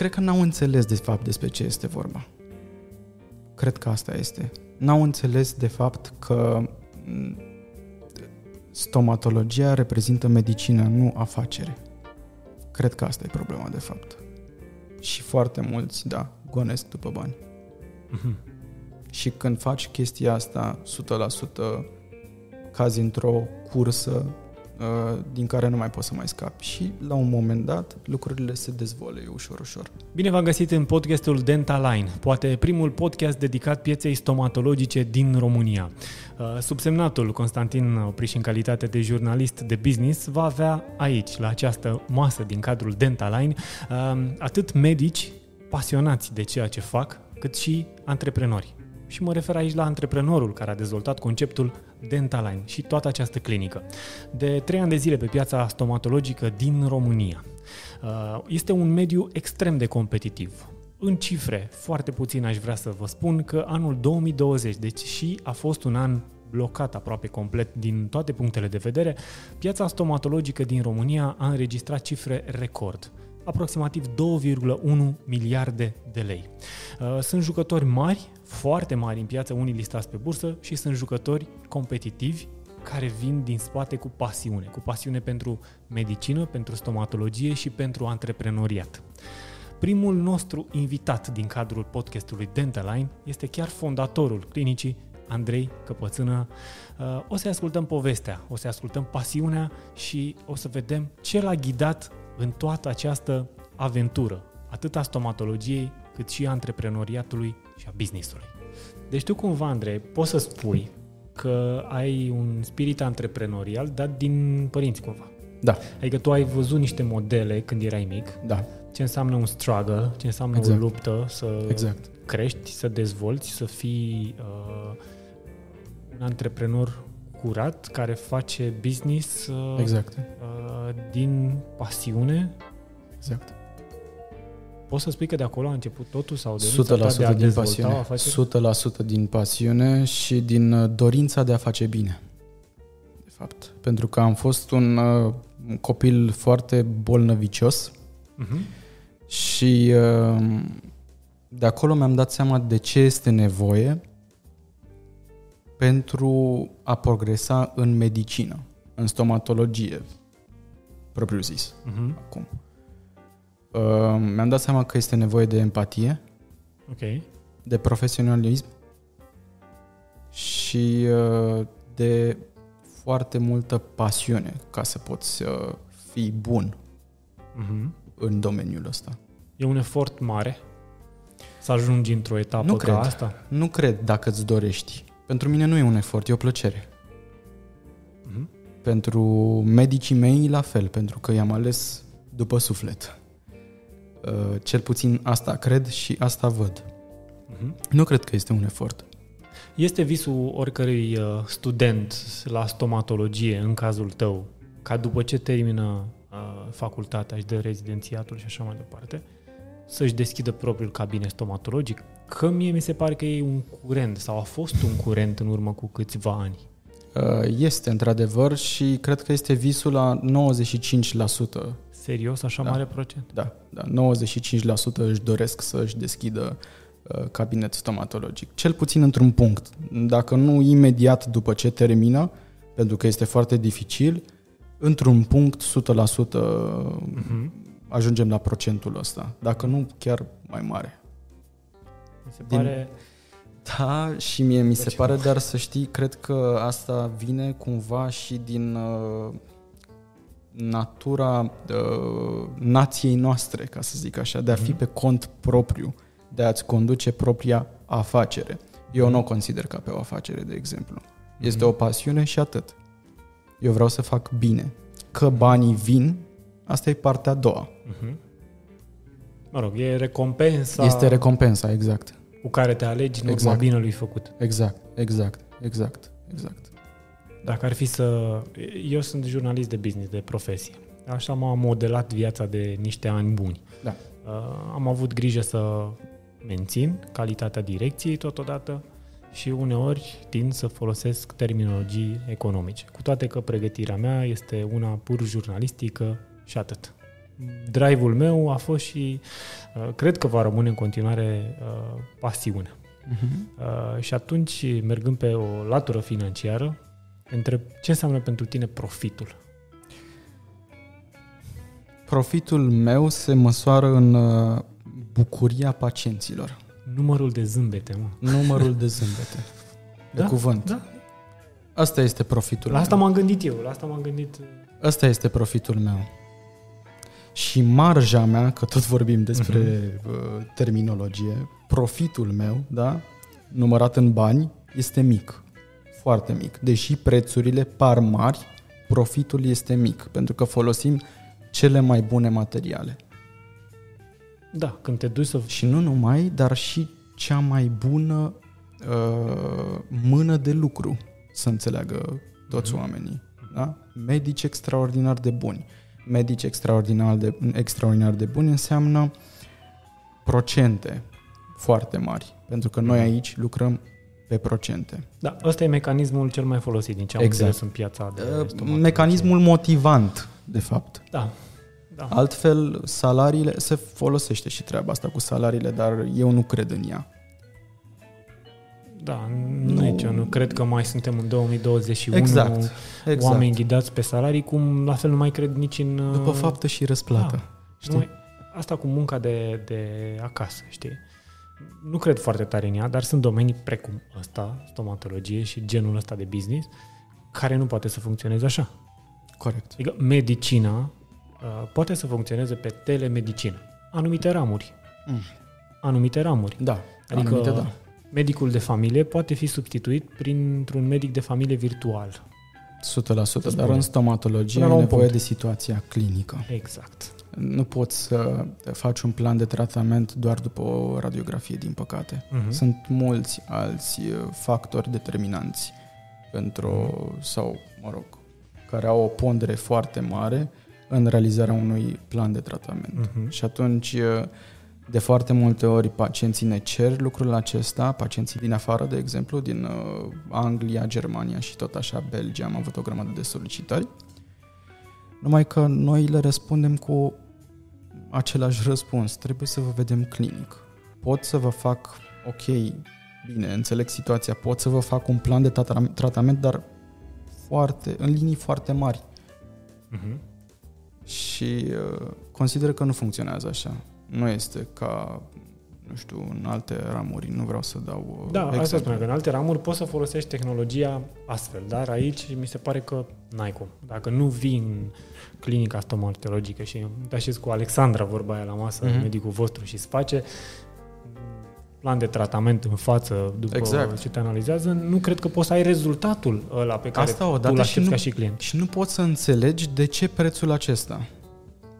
cred că n-au înțeles de fapt despre ce este vorba. Cred că asta este. N-au înțeles de fapt că mm, stomatologia reprezintă medicină, nu afacere. Cred că asta e problema de fapt. Și foarte mulți, da, gonesc după bani. Mhm. Și când faci chestia asta 100%, cazi într-o cursă uh, din care nu mai poți să mai scapi. Și la un moment dat lucrurile se dezvolie ușor, ușor. Bine v-am găsit în podcastul Dentaline, poate primul podcast dedicat pieței stomatologice din România. Uh, Subsemnatul Constantin Opriș în calitate de jurnalist de business va avea aici, la această masă din cadrul Dentaline, uh, atât medici pasionați de ceea ce fac, cât și antreprenori. Și mă refer aici la antreprenorul care a dezvoltat conceptul Dentaline și toată această clinică. De trei ani de zile pe piața stomatologică din România. Uh, Este un mediu extrem de competitiv. În cifre, foarte puțin aș vrea să vă spun că anul 2020, deci și a fost un an blocat aproape complet din toate punctele de vedere, piața stomatologică din România a înregistrat cifre record aproximativ 2,1 miliarde de lei. Uh, Sunt jucători mari, foarte mari în piață, unii listați pe bursă și sunt jucători competitivi care vin din spate cu pasiune, cu pasiune pentru medicină, pentru stomatologie și pentru antreprenoriat. Primul nostru invitat din cadrul podcastului Dentaline este chiar fondatorul clinicii, Andrei Căpățână. Uh, O să ascultăm povestea, o să ascultăm pasiunea și o să vedem ce l-a ghidat în toată această aventură, atât a stomatologiei, cât și a antreprenoriatului și a businessului. Deci tu cumva, Andrei, poți să spui că ai un spirit antreprenorial dat din părinți cumva. Da, Adică tu ai văzut niște modele când erai mic, da, ce înseamnă un struggle, ce înseamnă Exact. o luptă, să exact. crești, să dezvolți, să fii uh, un antreprenor curat care face business uh, Exact. uh, din pasiune. Exact. Poți să spui că de acolo a început totul sau de dorința ta de a 100% din dezvolta pasiune. afaceri? 100% din pasiune și din uh, dorința de a face bine. De fapt. Pentru că am fost un uh, un copil foarte bolnăvicios Mhm. și uh, de acolo mi-am dat seama de ce este nevoie pentru a progresa în medicină, în stomatologie, propriu zis, Mhm. acum. Uh, mi-am dat seama că este nevoie de empatie, Ok. de profesionalism și uh, de foarte multă pasiune ca să poți uh, fi bun Mhm. în domeniul ăsta. E un efort mare să ajungi într-o etapă Nu ca cred. asta? Nu cred dacă îți dorești. Pentru mine nu e un efort, e o plăcere. Mhm. Pentru medicii mei, la fel, pentru că i-am ales după suflet. Uh, Cel puțin asta cred și asta văd. Mhm. Nu cred că este un efort. Este visul oricărui uh, student la stomatologie, în cazul tău, ca după ce termină uh, facultatea și de rezidențiatul și așa mai departe, să-și deschidă propriul cabinet stomatologic? Că mie mi se pare că e un curent sau a fost un curent în urmă cu câțiva ani. Uh, Este într-adevăr și cred că este visul la 95%. Serios, așa Da. mare procent? Da, da, 95% își doresc să își deschidă uh, cabinet stomatologic. Cel puțin într-un punct. Dacă nu imediat după ce termină, pentru că este foarte dificil, într-un punct 100% Mhm. ajungem la procentul ăsta. Dacă nu, chiar mai mare. Mi se Din- pare... Da, și mie mi se Deci- pare, dar să știi, cred că asta vine cumva și din uh, natura uh, nației noastre, ca să zic așa, de a fi Mhm. pe cont propriu, de a-ți conduce propria afacere. Eu nu o consider ca pe o afacere, de exemplu. Este Mhm. o pasiune și atât. Eu vreau să fac bine. Că banii vin, asta e partea a doua. Mhm. Mă rog, e recompensa Este recompensa, exact. Cu care te alegi în urma Exact. binelui făcut. Exact, exact, exact, exact. Dacă ar fi să... Eu sunt jurnalist de business, de profesie. Așa m-a modelat viața de niște ani buni. Da. Uh, am avut grijă să mențin calitatea direcției totodată și uneori tind să folosesc terminologii economice. Cu toate că pregătirea mea este una pur jurnalistică și atât. Drive-ul meu a fost și uh, cred că va rămâne în continuare uh, pasiune. Uh-huh. Uh, și atunci, mergând pe o latură financiară, întreb ce înseamnă pentru tine profitul? Profitul meu se măsoară în uh, bucuria pacienților. Numărul de zâmbete, mă. Numărul de zâmbete. De Da, cuvânt. Da. Asta este profitul La asta meu. m-am gândit eu, la asta m-am gândit. Asta este profitul meu. Și marja mea, că tot vorbim despre uh, terminologie, profitul meu, da, numărat în bani, este mic. Foarte mic. Deși prețurile par mari, profitul este mic, pentru că folosim cele mai bune materiale. Da, când te duci să... Și nu numai, dar și cea mai bună uh, mână de lucru, să înțeleagă toți Mhm. oamenii. Da? Medici extraordinar de buni. Medici extraordinar de, extraordinar de buni înseamnă procente foarte mari, pentru că noi aici lucrăm pe procente. Da, ăsta e mecanismul cel mai folosit din ce am Exact. înțeles în piața de Uh, stomatologie. Mecanismul motivant, de fapt. Da, da. Altfel, salariile, se folosește și treaba asta cu salariile, dar eu nu cred în ea. Da, nu, Nu. aici, nu cred că mai suntem în 2021 Exact, exact. oameni ghidați pe salarii, cum la fel nu mai cred nici în... După uh, faptă și răsplată. Da. știi? nu mai, asta cu munca de, de acasă, știi? Nu cred foarte tare în ea, dar sunt domenii precum ăsta, stomatologie și genul ăsta de business, care nu poate să funcționeze așa. Corect. Adică medicina uh, poate să funcționeze pe telemedicină. Anumite ramuri. Mm. Anumite ramuri. Da, Adică anumite da. Medicul de familie poate fi substituit printr-un medic de familie virtual. 100%, dar spune. în stomatologie Până la ai un nevoie punct. de situația clinică. Exact. Nu poți să faci un plan de tratament doar după o radiografie, din păcate. Mhm. Sunt mulți alți uh, factori determinanți pentru, sau, mă rog, care au o pondere foarte mare în realizarea unui plan de tratament. Mhm. Și atunci, uh, de foarte multe ori, pacienții ne cer lucrul acesta, pacienții din afară, de exemplu, din uh, Anglia, Germania și tot așa, Belgia, am avut o grămadă de solicitări. Numai că noi le răspundem cu același răspuns. Trebuie să vă vedem clinic. Pot să vă fac, ok, bine, înțeleg situația, pot să vă fac un plan de trata- tratament, dar foarte, în linii foarte mari. Mhm. Și uh, consider că nu funcționează așa. Nu este ca, nu știu, în alte ramuri. Nu vreau să dau uh, Da, asta exemple. spune că în alte ramuri poți să folosești tehnologia astfel, dar aici mi se pare că n-ai cum. Dacă nu vii în clinica stomatologică și te așezi cu Alexandra vorba aia la masă, Mhm. medicul vostru și îți face plan de tratament în față după Exact. ce te analizează, nu cred că poți să ai rezultatul ăla pe care Asta tu odată îl și aștepți nu- ca și client. Și nu poți să înțelegi de ce prețul acesta.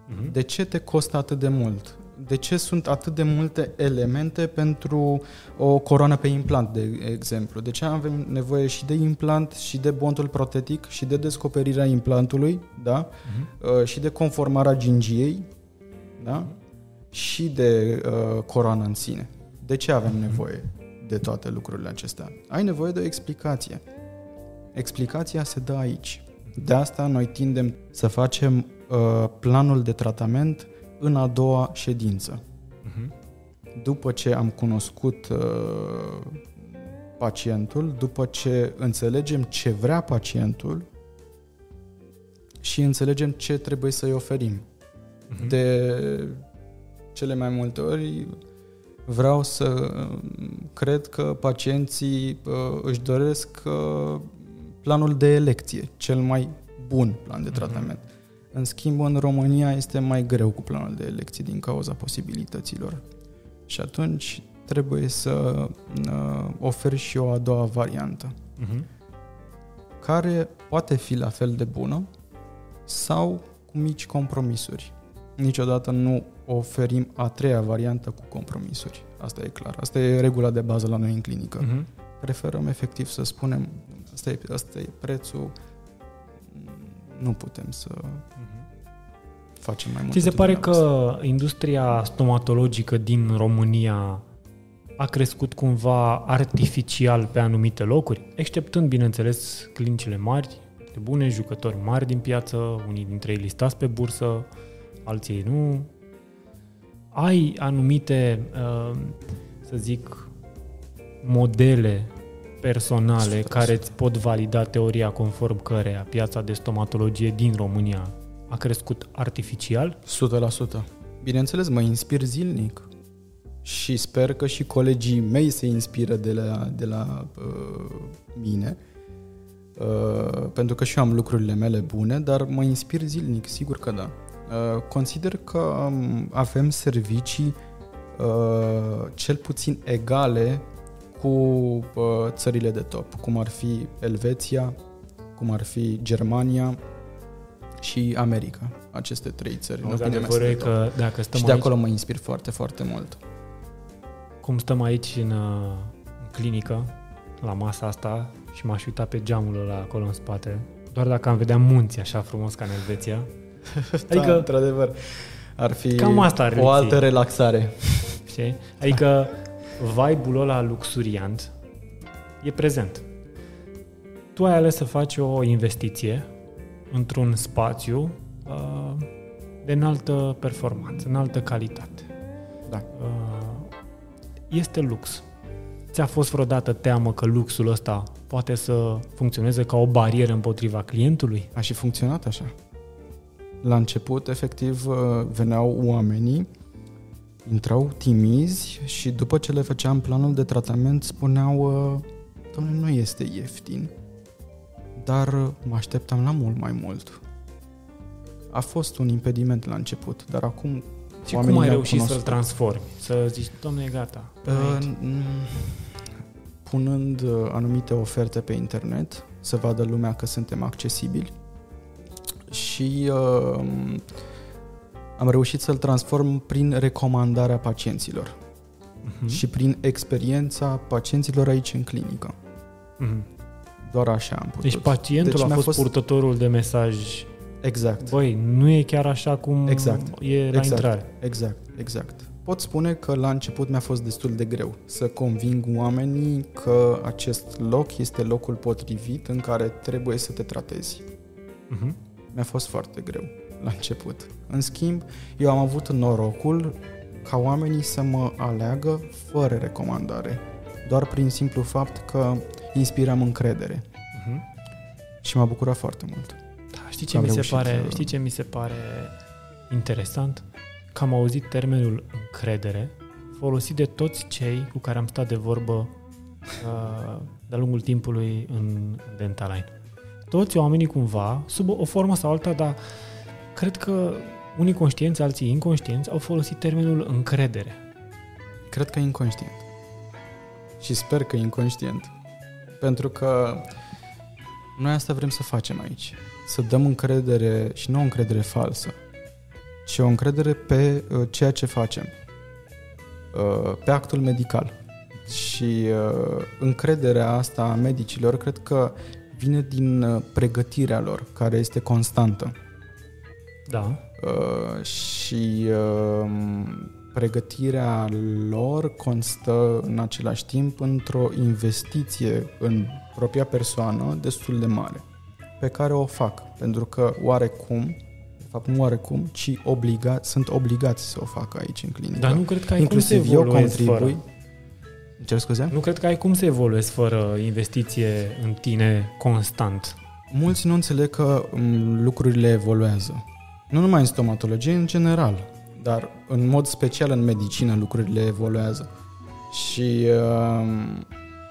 Mhm. De ce te costă atât de mult? De ce sunt atât de multe elemente pentru o coroană pe implant, de exemplu? De ce avem nevoie și de implant, și de bontul protetic, și de descoperirea implantului, da? Mhm. Uh, și de conformarea gingiei, da? Și de uh, coroană în sine. De ce avem nevoie de toate lucrurile acestea? Ai nevoie de o explicație. Explicația se dă aici. De asta noi tindem să facem uh, planul de tratament în a doua ședință. Mhm. După ce am cunoscut uh, pacientul, după ce înțelegem ce vrea pacientul și înțelegem ce trebuie să-i oferim. Mhm. De cele mai multe ori vreau să cred că pacienții uh, își doresc uh, planul de elecție, cel mai bun plan de Mhm. tratament. În schimb, în România este mai greu cu planul de elecție din cauza posibilităților. Și atunci trebuie să uh, oferi și o a doua variantă, Mhm. care poate fi la fel de bună sau cu mici compromisuri. Niciodată nu oferim a treia variantă cu compromisuri. Asta e clar. Asta e regula de bază la noi în clinică. Mhm. Preferăm efectiv să spunem asta e, asta e prețul, nu putem să Mhm. facem mai mult. Ți se decât pare dumneavoastră. că industria stomatologică din România a crescut cumva artificial pe anumite locuri, exceptând, bineînțeles, clinicile mari, de bune, jucători mari din piață, unii dintre ei listați pe bursă, alții nu. Ai anumite, uh, să zic, modele personale care îți pot valida teoria conform căreia piața de stomatologie din România a crescut artificial? 100%. Bineînțeles, mă inspir zilnic și sper că și colegii mei se inspiră de la, de la uh, mine, uh, pentru că și eu am lucrurile mele bune, dar mă inspir zilnic, sigur că da. Uh, consider că um, avem servicii uh, cel puțin egale cu uh, țările de top, cum ar fi Elveția, cum ar fi Germania și America, aceste trei țări. Auzi, adevărul e că dacă stăm și de aici, acolo mă inspir foarte, foarte mult. cum stăm aici în, uh, în clinică, la masa asta, și m-aș uita pe geamul ăla acolo în spate, doar dacă am vedea munți așa frumos ca în Elveția, Adică, da, într-adevăr, ar fi Cam asta ar o reții. altă relaxare. știi? Adică vibe-ul ăla luxuriant e prezent. Tu ai ales să faci o investiție într-un spațiu uh, de înaltă performanță, înaltă calitate. Da. Uh, este lux. Ți-a fost vreodată teamă că luxul ăsta poate să funcționeze ca o barieră împotriva clientului? A și funcționat așa. La început, efectiv, uh, veneau oamenii, intrau timizi și după ce le făceam planul de tratament spuneau uh, Domnule, nu este ieftin, dar uh, mă așteptam la mult mai mult. A fost un impediment la început, dar acum Și oamenii cum ai ne-au reușit să-l cunoscut. transformi? Să zici, domnule, e gata. Uh, aici." n- punând uh, anumite oferte pe internet, să vadă lumea că suntem accesibili și uh, am reușit să-l transform prin recomandarea pacienților Mhm. și prin experiența pacienților aici în clinică. Mhm. Doar așa am putut. Deci pacientul Deci a mi-a fost, fost- purtătorul de mesaj Exact, Băi, nu e chiar așa cum Exact. e la Exact. intrare. exact, exact. Pot spune că la început mi-a fost destul de greu să conving oamenii că acest loc este locul potrivit în care trebuie să te tratezi. Mhm. Mi-a fost foarte greu la început. În schimb, eu am avut norocul ca oamenii să mă aleagă fără recomandare, doar prin simplu fapt că inspiram încredere Mhm. și m-a bucurat foarte mult. Da, știi ce Am mi se reușit pare, să- știi ce mi se pare interesant? Că am auzit termenul încredere folosit de toți cei cu care am stat de vorbă uh, de-a lungul timpului în Dentaline. Toți oamenii cumva, sub o formă sau alta, dar cred că unii conștienți, alții inconștienți, au folosit termenul încredere. Cred că e inconștient. Și sper că e inconștient. Pentru că noi asta vrem să facem aici. Să dăm încredere și nu o încredere falsă, ci o încredere pe uh, ceea ce facem. Uh, pe actul medical. Și uh, încrederea asta a medicilor cred că vine din uh, pregătirea lor, care este constantă. Da. Uh, și uh, pregătirea lor constă în același timp într-o investiție în propria persoană destul de mare, pe care o fac, pentru că oarecum, de fapt nu oarecum, ci obliga, sunt obligați să o facă aici în clinică. Dar nu cred că ai Inclusiv cum să eu evoluezi contribui. fără. Îmi cer scuze? Nu cred că ai cum să evoluezi fără investiție în tine constant. Mulți nu înțeleg că m, lucrurile evoluează. Nu numai în stomatologie, în general, dar în mod special în medicină lucrurile evoluează. Și uh,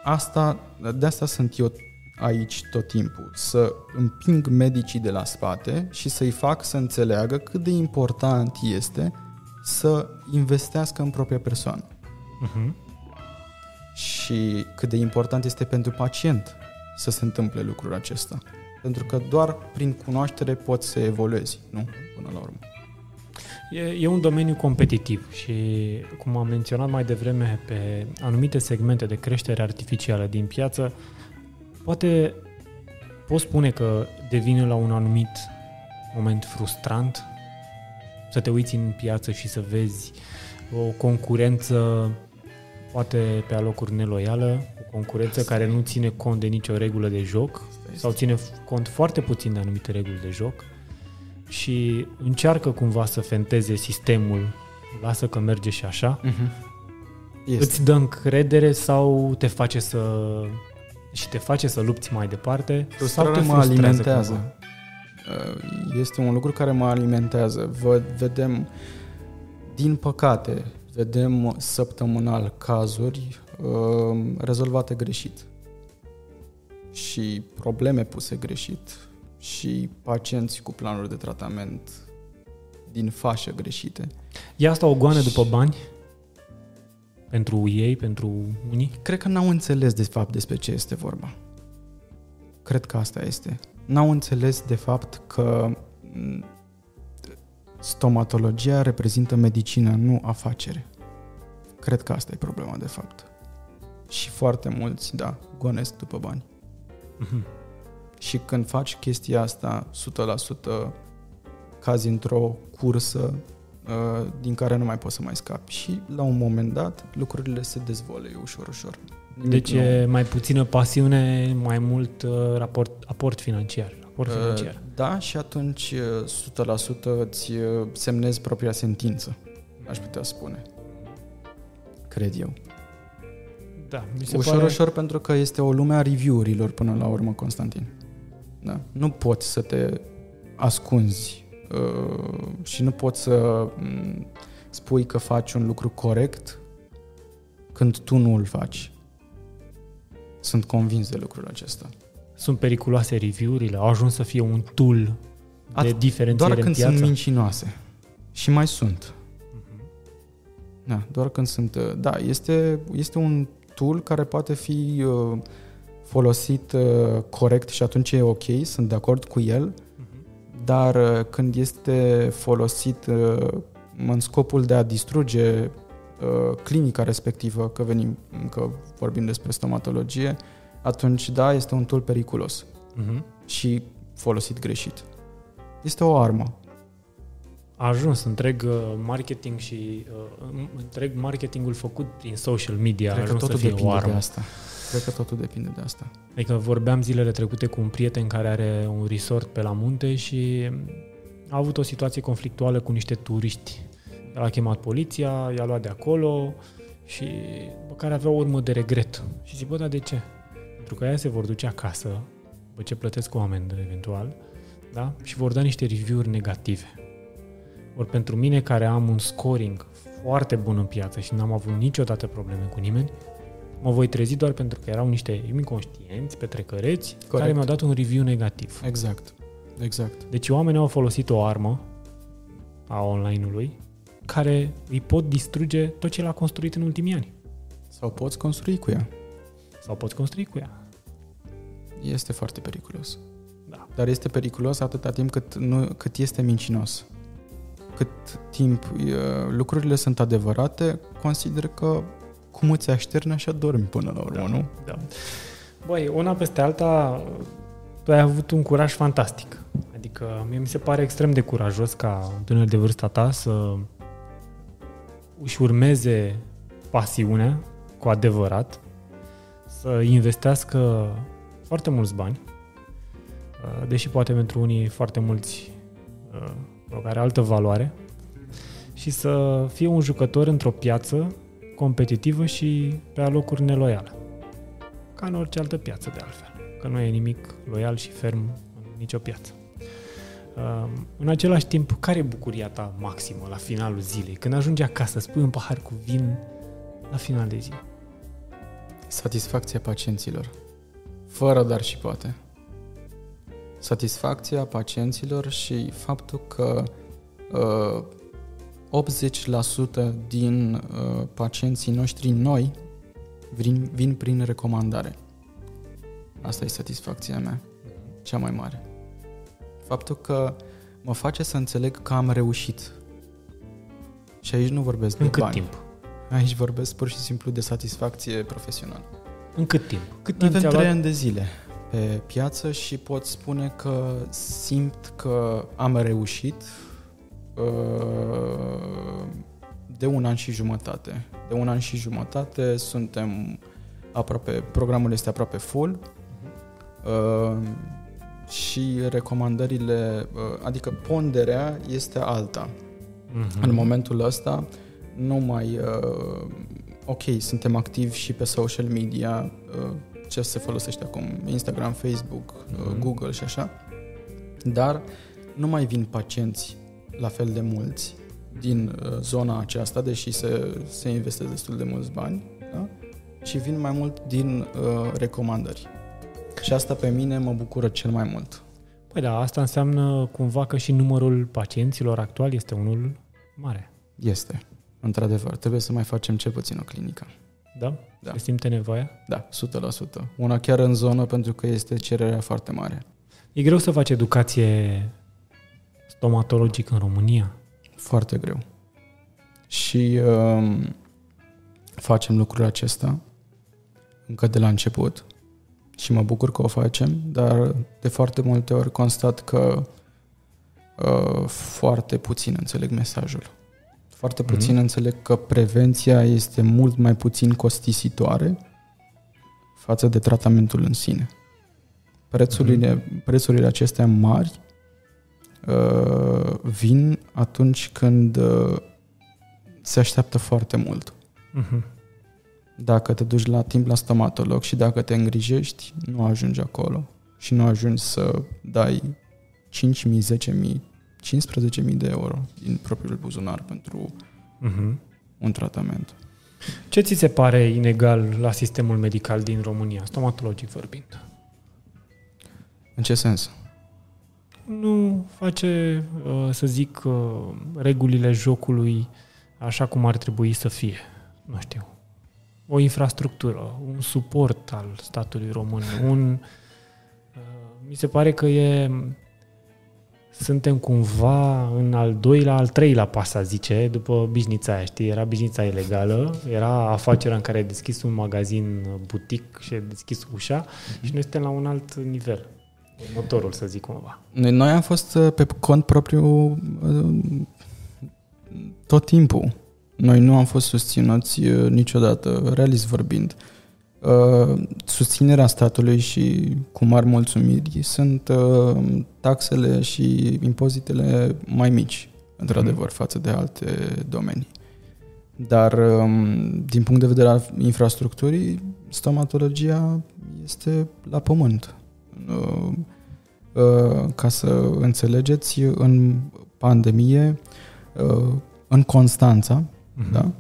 asta, de asta sunt eu aici tot timpul, să împing medicii de la spate și să-i fac să înțeleagă cât de important este să investească în propria persoană Uh-huh. și cât de important este pentru pacient să se întâmple lucrul acesta. Pentru că doar prin cunoaștere poți să evoluezi, nu? Până la urmă. E, e un domeniu competitiv și, cum am menționat mai devreme, pe anumite segmente de creștere artificială din piață, poate poți spune că devine la un anumit moment frustrant să te uiți în piață și să vezi o concurență poate pe alocuri neloială, o concurență care nu ține cont de nicio regulă de joc sau ține f- cont foarte puțin de anumite reguli de joc. și încearcă cumva să fenteze sistemul, lasă că merge și așa, Uh-huh. este. îți dă încredere sau te face să și te face să lupți mai departe Frustrarea sau te mă frustrează alimentează. cumva? Uh, Este un lucru care mă alimentează. Vă, vedem, din păcate, vedem săptămânal cazuri uh, rezolvate greșit și probleme puse greșit și pacienți cu planuri de tratament din fașă greșite. E asta o goană după bani? Pentru ei, pentru unii? Cred că n-au înțeles de fapt despre ce este vorba. Cred că asta este. N-au înțeles de fapt că m, stomatologia reprezintă medicină, nu afacere. Cred că asta e problema de fapt. Și foarte mulți, da, gonesc după bani. Mhm. Și când faci chestia asta 100% cazi într-o cursă uh, din care nu mai poți să mai scapi. Și la un moment dat lucrurile se dezvolie ușor, ușor. Nimic Deci nou. e mai puțină pasiune, mai mult uh, raport, aport financiar. Aport financiar. Uh, Da, și atunci uh, 100% îți uh, semnezi propria sentință, aș putea spune. Cred eu. Da, mi se Ușor, pare... ușor, pentru că este o lume a review-urilor până la urmă, Constantin. Da. Nu poți să te ascunzi uh, și nu poți să m, spui că faci un lucru corect când tu nu îl faci. Sunt convins de lucrul acesta. Sunt periculoase review-urile? Au ajuns să fie un tool de At- diferențiere Doar când în piață? sunt mincinoase. Și mai sunt. Mhm. Da, doar când sunt... uh, Da, este, este un tool care poate fi uh, folosit uh, corect și atunci e ok, sunt de acord cu el, Mhm. dar uh, când este folosit uh, în scopul de a distruge uh, clinica respectivă, că, venim, că vorbim despre stomatologie, atunci da, este un tool periculos Mhm. și folosit greșit. Este o armă. A ajuns întreg uh, marketing și uh, întreg marketingul făcut prin social media Cred a că ajuns să totul fie depinde o armă. de asta. Cred că totul depinde de asta. Adică vorbeam zilele trecute cu un prieten care are un resort pe la munte și a avut o situație conflictuală cu niște turiști. El a chemat poliția, i-a luat de acolo și după care avea o urmă de regret. Și zic, bă, dar de ce? Pentru că aia se vor duce acasă, după ce plătesc o amendă eventual, da? și vor da niște review-uri negative. Ori pentru mine, care am un scoring foarte bun în piață și n-am avut niciodată probleme cu nimeni, mă voi trezi doar pentru că erau niște inconștienți, petrecăreți, Corect. care mi-au dat un review negativ. Exact. Exact. Deci oamenii au folosit o armă a online-ului care îi pot distruge tot ce l-a construit în ultimii ani. Sau poți construi cu ea. Sau poți construi cu ea. Este foarte periculos. Da. Dar este periculos atâta timp cât, nu, cât este mincinos. Cât timp uh, lucrurile sunt adevărate, consider că cum îți așterne, așa dormi până la urmă, Da. nu? Da. Băi, una peste alta, tu ai avut un curaj fantastic. Adică mie mi se pare extrem de curajos ca un tânăr de vârsta ta să își urmeze pasiunea cu adevărat, să investească foarte mulți bani, uh, deși poate pentru unii foarte mulți uh, are altă valoare, și să fie un jucător într-o piață competitivă și pe alocuri neloială. Ca în orice altă piață, de altfel. Că nu e nimic loial și ferm în nicio piață. Uh, În același timp, care e bucuria ta maximă la finalul zilei? Când ajungi acasă, spui un pahar cu vin la final de zi. Satisfacția pacienților. Fără dar și poate. Satisfacția pacienților și faptul că uh, 80% din uh, pacienții noștri noi vin, vin prin recomandare. Asta e satisfacția mea, cea mai mare. Faptul că mă face să înțeleg că am reușit. Și aici nu vorbesc În de cât bani. timp? Aici vorbesc pur și simplu de satisfacție profesională. În cât timp? Cât timp Avem ți-a trei luat? ani de zile pe piață și pot spune că simt că am reușit uh, de un an și jumătate. De un an și jumătate suntem aproape, programul este aproape full uh, și recomandările, uh, adică ponderea este alta. Mhm. În momentul ăsta nu mai... Uh, ok, suntem activi și pe social media, uh, ce se folosește acum, Instagram, Facebook, uh, Mhm. Google și așa, dar nu mai vin pacienți la fel de mulți din uh, zona aceasta, deși se, se investesc destul de mulți bani, da? și vin mai mult din uh, recomandări. Și asta pe mine mă bucură cel mai mult. Păi da, asta înseamnă cumva că și numărul pacienților actual este unul mare. Este, într-adevăr. Trebuie să mai facem cel puțin o clinică. Da? Da. Se simte nevoia? Da, 100%. Una chiar în zonă pentru că este cererea foarte mare. E greu să faci educație stomatologică în România? Foarte greu. Și um, facem lucrul acesta încă de la început și mă bucur că o facem, dar de foarte multe ori constat că uh, foarte puțin înțeleg mesajul. Foarte puțin Mhm. înțeleg că prevenția este mult mai puțin costisitoare față de tratamentul în sine. Prețurile, prețurile acestea mari uh, vin atunci când uh, se așteaptă foarte mult. Mhm. Dacă te duci la timp la stomatolog și dacă te îngrijești, nu ajungi acolo și nu ajungi să dai 5.000, 10.000, 15.000 de euro din propriul buzunar pentru Mhm. un tratament. Ce ți se pare inegal la sistemul medical din România, stomatologic vorbind? În ce sens? Nu face, uh, să zic, uh, regulile jocului așa cum ar trebui să fie. Nu știu. O infrastructură, un suport al statului român, un... uh, Mi se pare că e... Suntem cumva în al doilea, al treilea pas, a zice, după bișnița aia, știi? Era bișnița ilegală, era afacerea în care ai deschis un magazin butic și ai deschis ușa și noi suntem la un alt nivel. Următorul, să zic cumva. Noi, noi am fost uh, pe cont propriu uh, tot timpul. Noi nu am fost susținuți uh, niciodată, realist vorbind. Uh, Susținerea statului și cu mari mulțumiri sunt uh, taxele și impozitele mai mici, într-adevăr, față de alte domenii. Dar, um, din punct de vedere al infrastructurii, stomatologia este la pământ. Uh, uh, ca să înțelegeți, în pandemie, uh, în Constanța, Mhm. da?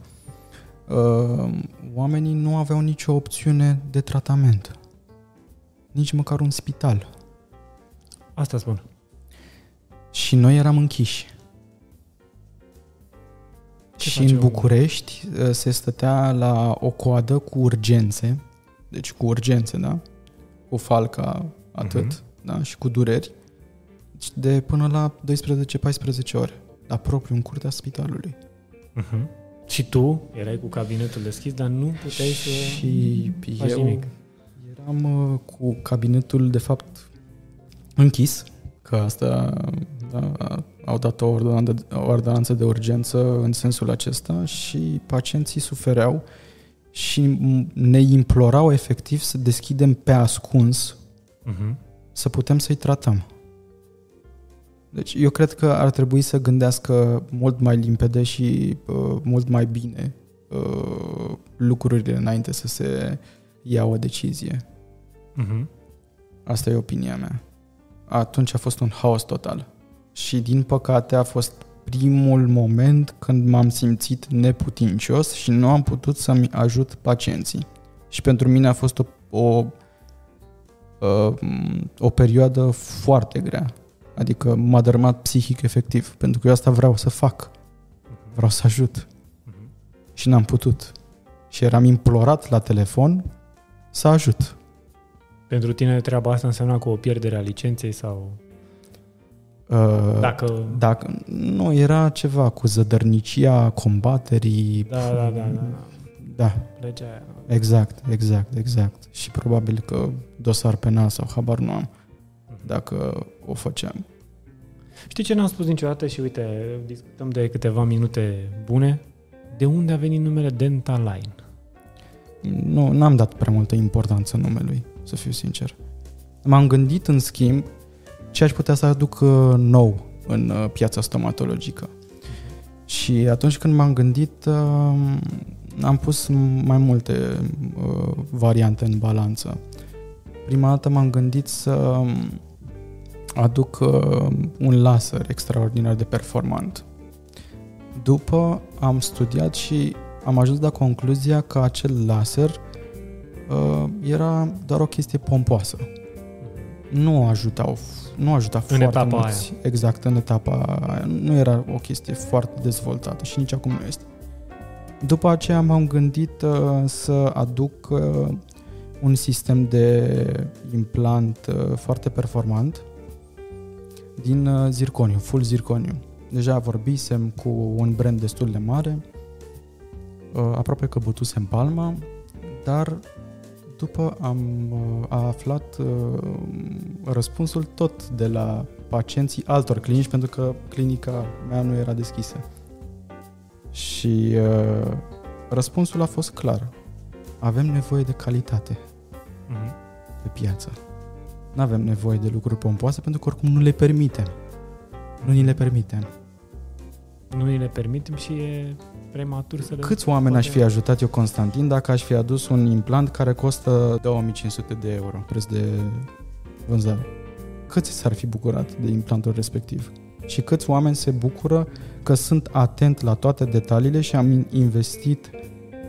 Uh, oamenii nu aveau nicio opțiune de tratament. Nici măcar un spital. Asta spun. Și noi eram închiși. Ce și face în omul? București uh, se stătea la o coadă cu urgențe, deci cu urgențe, da? Cu falca, atât, Mhm. da? Și cu dureri, deci de până la 12-14 ore, la propriu în curtea spitalului. Uh-huh. Și tu erai cu cabinetul deschis, dar nu puteai să Și faci eu nimic. eram uh, cu cabinetul, de fapt, închis, că asta da, au dat o ordonanță, o ordonanță de urgență în sensul acesta și pacienții sufereau și m- ne implorau efectiv să deschidem pe ascuns Uh-huh. să putem să-i tratăm. Deci eu cred că ar trebui să gândească mult mai limpede și uh, mult mai bine uh, lucrurile înainte să se ia o decizie. Uh-huh. Asta e opinia mea. Atunci a fost un haos total. Și din păcate a fost primul moment când m-am simțit neputincios și nu am putut să-mi ajut pacienții. Și pentru mine a fost o, o, uh, o perioadă foarte grea. Adică m-a dărmat psihic efectiv, pentru că eu asta vreau să fac. Vreau să ajut. Uh-huh. Și n-am putut. Și eram implorat la telefon să ajut. Pentru tine treaba asta însemna cu o pierdere a licenței sau Uh, dacă... Dacă nu era ceva cu zădărnicia combaterii. Da, da, da, da. Da, Legea aia. exact, exact, exact. Și probabil că dosar penal sau habar nu am Mhm. Dacă o făceam. Știi ce n-am spus niciodată și uite, discutăm de câteva minute bune? De unde a venit numele Dentaline? Nu, n-am dat prea multă importanță numelui, să fiu sincer. M-am gândit, în schimb, ce aș putea să aduc uh, nou în uh, piața stomatologică. Și atunci când m-am gândit, uh, am pus mai multe variante în balanță. Prima dată m-am gândit să um, aduc un laser extraordinar de performant. După am studiat și am ajuns la concluzia că acel laser uh, era doar o chestie pompoasă. Nu ajutau, nu ajuta în foarte etapa mulți. Aia. Exact, în etapa aia. Nu era o chestie foarte dezvoltată și nici acum nu este. După aceea m-am gândit uh, să aduc uh, un sistem de implant uh, foarte performant din uh, zirconiu, full zirconiu. Deja vorbisem cu un brand destul de mare, uh, aproape că bătusem palma, dar după am uh, aflat uh, răspunsul tot de la pacienții altor clinici, pentru că clinica mea nu era deschisă. Și uh, răspunsul a fost clar. Avem nevoie de calitate uh-huh. pe piață. Nu avem nevoie de lucruri pompoase pentru că oricum nu le permitem. Nu ni le permitem. Nu ni le permitem și e prematur să le... Câți oameni aș fi ajutat eu, Constantin, dacă aș fi adus un implant care costă 2500 de euro, preț de vânzare? Câți s-ar fi bucurat de implantul respectiv? Și câți oameni se bucură că sunt atent la toate detaliile și am investit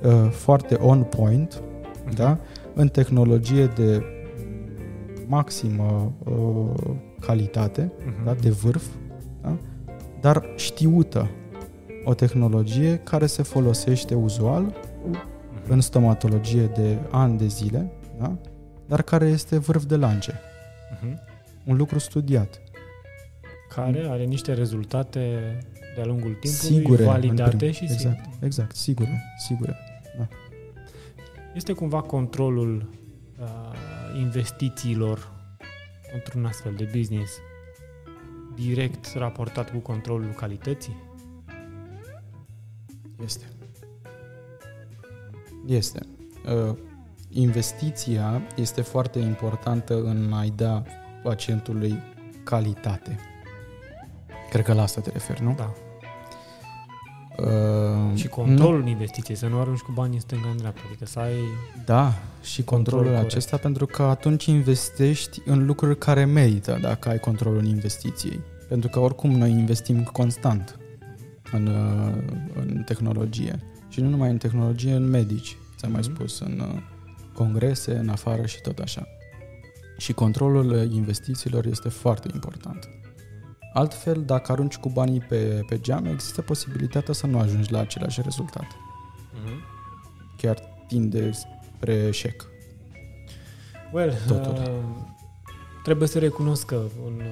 uh, foarte on point uh-huh. da? în tehnologie de maximă uh, calitate, uh-huh. da? de vârf, da? dar știută o tehnologie care se folosește uzual uh-huh. în stomatologie de ani de zile, da? dar care este vârf de lance. Uh-huh. Un lucru studiat. Care are niște rezultate de-a lungul timpului sigure, validate și exact, sigure. Exact, sigure, sigure. Da. Este cumva controlul uh, investițiilor într-un astfel de business direct raportat cu controlul calității? Este. Este. Uh, investiția este foarte importantă în a-i da pacientului calitate. Cred că la asta te referi, nu? Da. Uh, și controlul nu. investiției, să nu arunci cu banii în stânga în dreapta, adică să ai Da, și controlul control acesta corect. pentru că atunci investești în lucruri care merită dacă ai controlul investiției. Pentru că oricum noi investim constant în, uh, în tehnologie. Și nu numai în tehnologie, în medici, ți-am mai mhm. spus, în uh, congrese, în afară și tot așa. Și controlul investițiilor este foarte important. Altfel, dacă arunci cu banii pe, pe geam, există posibilitatea să nu ajungi la același rezultat. Mm-hmm. Chiar tinde spre eșec. Well, Totul. Uh, trebuie să recunosc că în uh,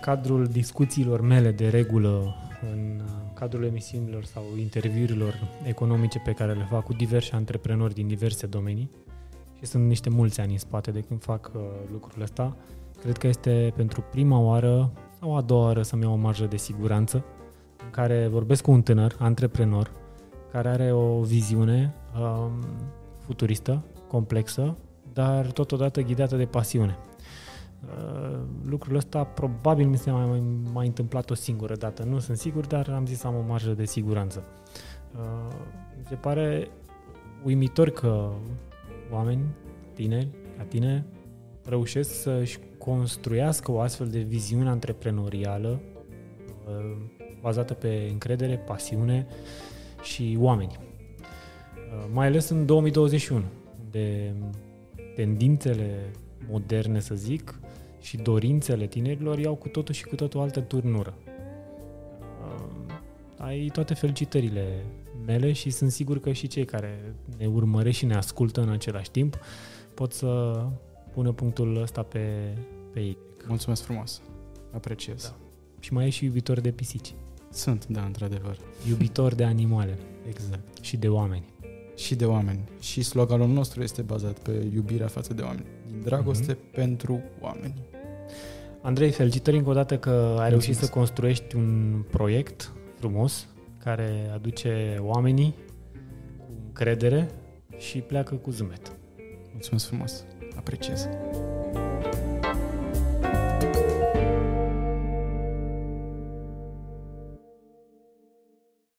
cadrul discuțiilor mele de regulă, în uh, cadrul emisiunilor sau interviurilor economice pe care le fac cu diversi antreprenori din diverse domenii, și sunt niște mulți ani în spate de când fac uh, lucrul ăsta, cred că este pentru prima oară sau a doua oară să-mi iau o marjă de siguranță în care vorbesc cu un tânăr, antreprenor, care are o viziune um, futuristă, complexă, dar totodată ghidată de pasiune. Uh, lucrul ăsta probabil mi se mai, mai, mai întâmplat o singură dată. Nu sunt sigur, dar am zis să am o marjă de siguranță. Uh, mi se pare uimitor că oameni tineri, ca tine, reușesc să-și construiască o astfel de viziune antreprenorială uh, bazată pe încredere, pasiune și oameni. Uh, mai ales în 2021, unde tendințele moderne, să zic, și dorințele tinerilor iau cu totul și cu totul altă turnură. Uh, ai toate felicitările mele și sunt sigur că și cei care ne urmăresc și ne ascultă în același timp pot să pună punctul ăsta pe, pe ei. Mulțumesc frumos. Apreciez. Da. Și mai e și iubitor de pisici. Sunt, da, într-adevăr. Iubitor de animale. Exact. Și de oameni. Și de oameni. Și sloganul nostru este bazat pe iubirea față de oameni. Din dragoste mm-hmm. pentru oameni. Andrei, felicitări încă o dată că ai Mulțumesc. reușit să construiești un proiect frumos care aduce oamenii cu încredere și pleacă cu zâmbet. Mulțumesc frumos! Apreciez!